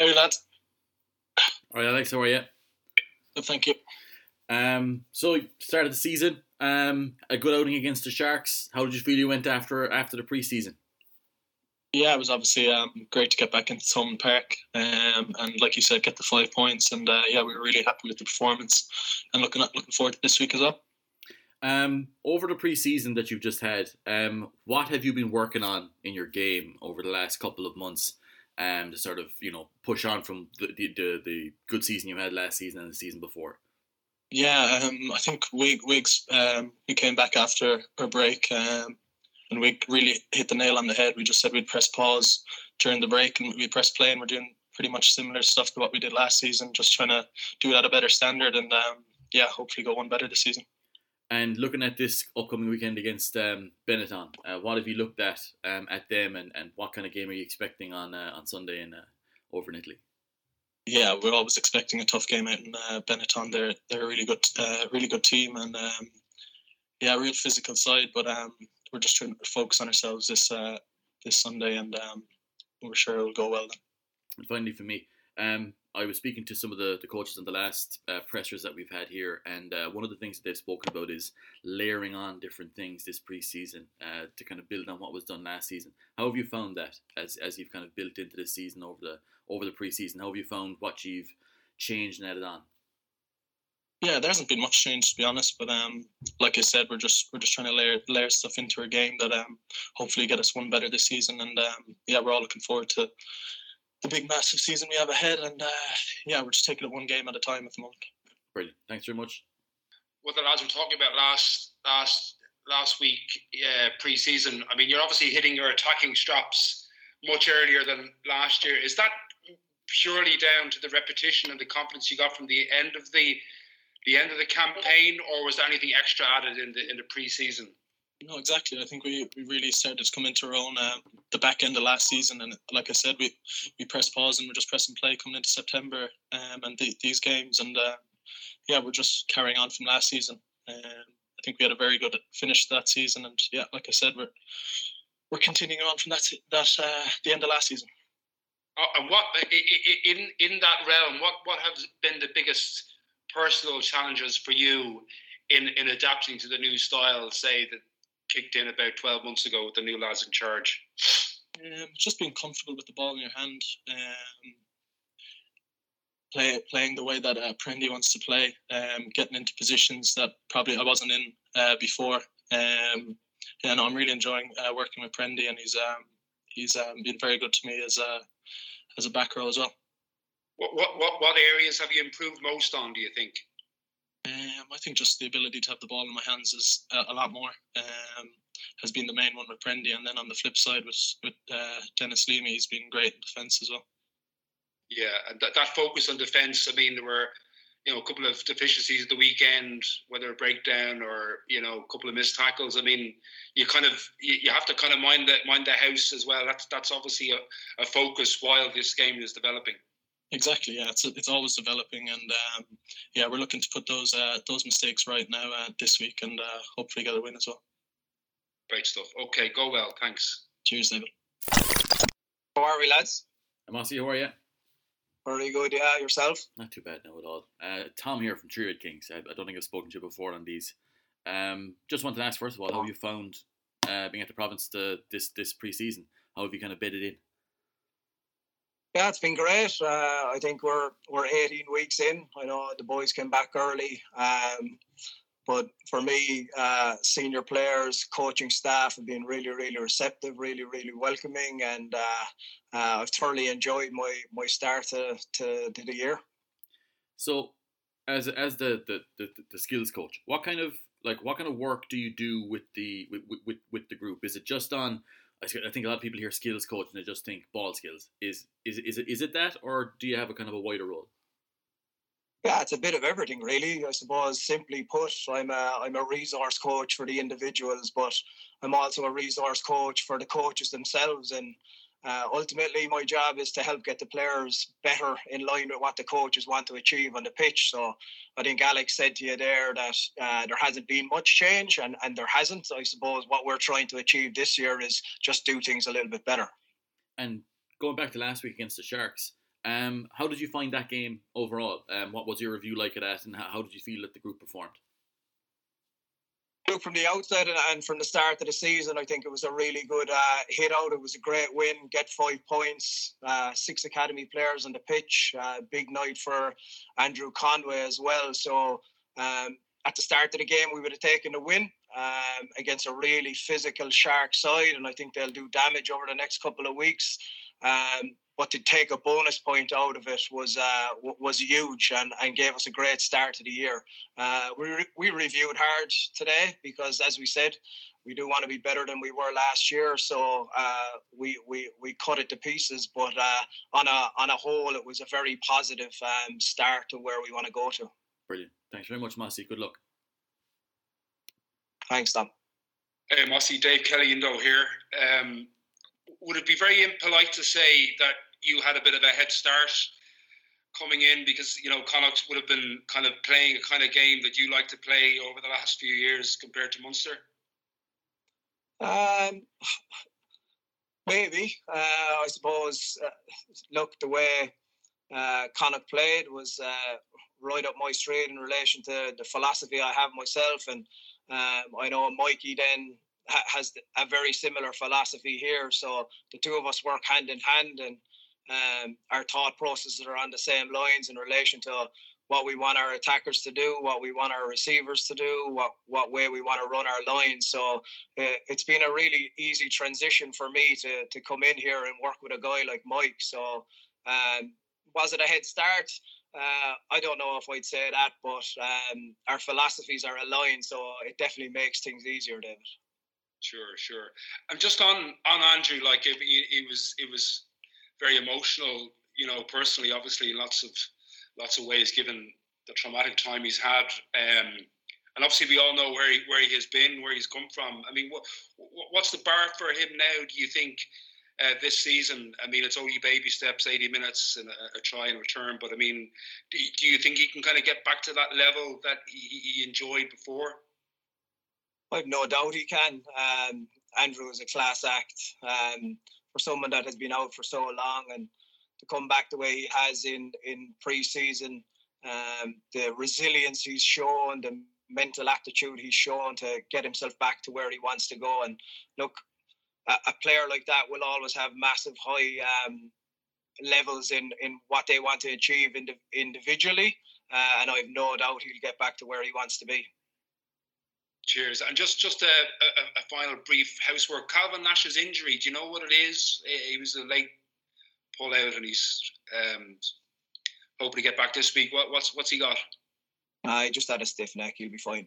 Hey lads. All right, Alex, how are you? Good, thank you. Um, so start of the season, um, a good outing against the Sharks. How did you feel you went after after the preseason? Yeah, it was obviously um, great to get back into Thomond Park, um, and like you said, get the five points. And uh, yeah, we were really happy with the performance, and looking at, looking forward to this week as well. Um, over the preseason that you've just had, um, what have you been working on in your game over the last couple of months? Um, to sort of you know push on from the the, the, the good season you had last season and the season before. Yeah, um, I think Wig, Wigs um, we came back after our break, um, and we really hit the nail on the head. We just said we'd press pause during the break, and we press play, and we're doing pretty much similar stuff to what we did last season. Just trying to do it at a better standard, and um, yeah, hopefully go one better this season. And looking at this upcoming weekend against um, Benetton, uh, what have you looked at um, at them, and, and what kind of game are you expecting on uh, on Sunday in uh, over in Italy? Yeah, we're always expecting a tough game out in uh, Benetton. They're they're a really good uh, really good team, and um, yeah, real physical side. But um, we're just trying to focus on ourselves this uh, this Sunday, and um, we're sure it'll go well. Then. And finally, for me, um, I was speaking to some of the, the coaches in the last uh, that we've had here, and uh, one of the things that they've spoken about is layering on different things this preseason uh, to kind of build on what was done last season. How have you found that as, as you've kind of built into this season over the over the preseason? How have you found what you've changed and added on? Yeah, there hasn't been much change to be honest, but um, like I said, we're just we're just trying to layer layer stuff into our game that um, hopefully get us one better this season, and um, yeah, we're all looking forward to the big massive season we have ahead. And uh, yeah, we're just taking it one game at a time at the moment. Brilliant. Thanks very much. What the lads were talking about last last last week uh, pre-season. I mean, you're obviously hitting your attacking straps much earlier than last year. Is that purely down to the repetition and the confidence you got from the end of the the end of the campaign, or was there anything extra added in the in the pre-season? No, exactly. I think we, we really started to come into our own um, the back end of last season, and like I said, we we press pause and we're just pressing play coming into September um, and the, these games, and uh, yeah, we're just carrying on from last season. Um, I think we had a very good finish that season, and yeah, like I said, we're we're continuing on from that that uh, the end of last season. Uh, and what in in that realm, what what have been the biggest personal challenges for you in in adapting to the new style? Say that kicked in about 12 months ago with the new lads in charge? Um, just being comfortable with the ball in your hand, um, play, playing the way that uh, Prendy wants to play, um, getting into positions that probably I wasn't in uh, before. Um, yeah, no, I'm really enjoying uh, working with Prendy, and he's um, he's um, been very good to me as a as a back row as well. What, what what what areas have you improved most on? Do you think? Um, I think just the ability to have the ball in my hands is a, a lot more. Um, has been the main one with Prendy, and then on the flip side with with uh, Denis Leamy, he's been great in defence as well. Yeah, and that, that focus on defence. I mean, there were you know a couple of deficiencies at the weekend, whether a breakdown or you know a couple of missed tackles. I mean, you kind of you, you have to kind of mind the mind the house as well. That's that's obviously a, a focus while this game is developing. Exactly. Yeah, it's it's always developing, and um, yeah, we're looking to put those uh, those mistakes right now uh, this week, and uh, hopefully get a win as well. Great stuff. Okay, go well. Thanks. Cheers, David. How are we, lads? I'm Ossie, how are you? Very good. Yeah, yourself? Not too bad now at all. Uh, Tom here from Three Kings. I, I, don't think I've spoken to you before on these. Um, just wanted to ask first of all, how have you found uh, being at the province to this this pre-season? How have you kind of bedded in? Yeah, it's been great. Uh, I think we're we're 18 weeks in. I know the boys came back early, um, but for me, uh, senior players, coaching staff have been really, really receptive, really, really welcoming, and uh, uh I've thoroughly enjoyed my my start to, to, to the year. So, as as the, the, the, the skills coach, what kind of like what kind of work do you do with the with, with, with the group? Is it just on I think a lot of people hear skills coach and they just think ball skills. Is is is it is it that, or do you have a kind of a wider role? Yeah, it's a bit of everything, really. I suppose, simply put, I'm a I'm a resource coach for the individuals, but I'm also a resource coach for the coaches themselves. And uh, ultimately, my job is to help get the players better in line with what the coaches want to achieve on the pitch. So I think Alex said to you there that uh, there hasn't been much change, and, and there hasn't. I suppose what we're trying to achieve this year is just do things a little bit better. And going back to last week against the Sharks, Um, how did you find that game overall? Um, what was your review like of that, and how, how did you feel that the group performed? Look, from the outset and from the start of the season, I think it was a really good uh, hit out. It was a great win, get five points, uh, six academy players on the pitch. Uh, big night for Andrew Conway as well. So um, at the start of the game, we would have taken the win um, against a really physical Shark side, and I think they'll do damage over the next couple of weeks. Um, but to take a bonus point out of it was uh, was huge and, and gave us a great start to the year. Uh, we, re- we reviewed hard today because, as we said, we do want to be better than we were last year. So uh, we, we we cut it to pieces. But uh, on a on a whole, it was a very positive um, start to where we want to go to. Brilliant. Thanks very much, Mossy. Good luck. Thanks, Tom. Hey, Mossy, Dave Kelly Indo here. Um, would it be very impolite to say that you had a bit of a head start coming in because you know Connacht would have been kind of playing a kind of game that you like to play over the last few years compared to Munster? Um, maybe. Uh, I suppose. Uh, look, the way uh, Connacht played was uh, right up my street in relation to the philosophy I have myself, and um, I know Mikey then ha- has a very similar philosophy here. So the two of us work hand in hand, and um, our thought processes are on the same lines in relation to what we want our attackers to do, what we want our receivers to do, what what way we want to run our lines. So uh, it's been a really easy transition for me to to come in here and work with a guy like Mike. So um, was it a head start? Uh, I don't know if I'd say that, but um, our philosophies are aligned, so it definitely makes things easier, David. Sure, sure. I'm just on on Andrew. Like it, it, it was it was very emotional, you know, personally, obviously, in lots of lots of ways, given the traumatic time he's had. Um, and obviously, we all know where he where he has been, where he's come from. I mean, what what's the bar for him now? Do you think uh, this season? I mean, it's only baby steps, eighty minutes, and a, a try and return. But I mean, do, do you think he can kind of get back to that level that he, he enjoyed before? I've no doubt he can. Um, Andrew is a class act. Um, for someone that has been out for so long and to come back the way he has in in pre-season, um, the resilience he's shown, the mental attitude he's shown to get himself back to where he wants to go. And look, a, a player like that will always have massive high um, levels in in what they want to achieve ind- individually, uh, and I've no doubt he'll get back to where he wants to be. Cheers. And just just a, a, a, final brief housework. Calvin Nash's injury. Do you know what it is? He was a late pull out, and he's um, hoping to get back this week. What, what's what's he got? I uh, just had a stiff neck. He'll be fine.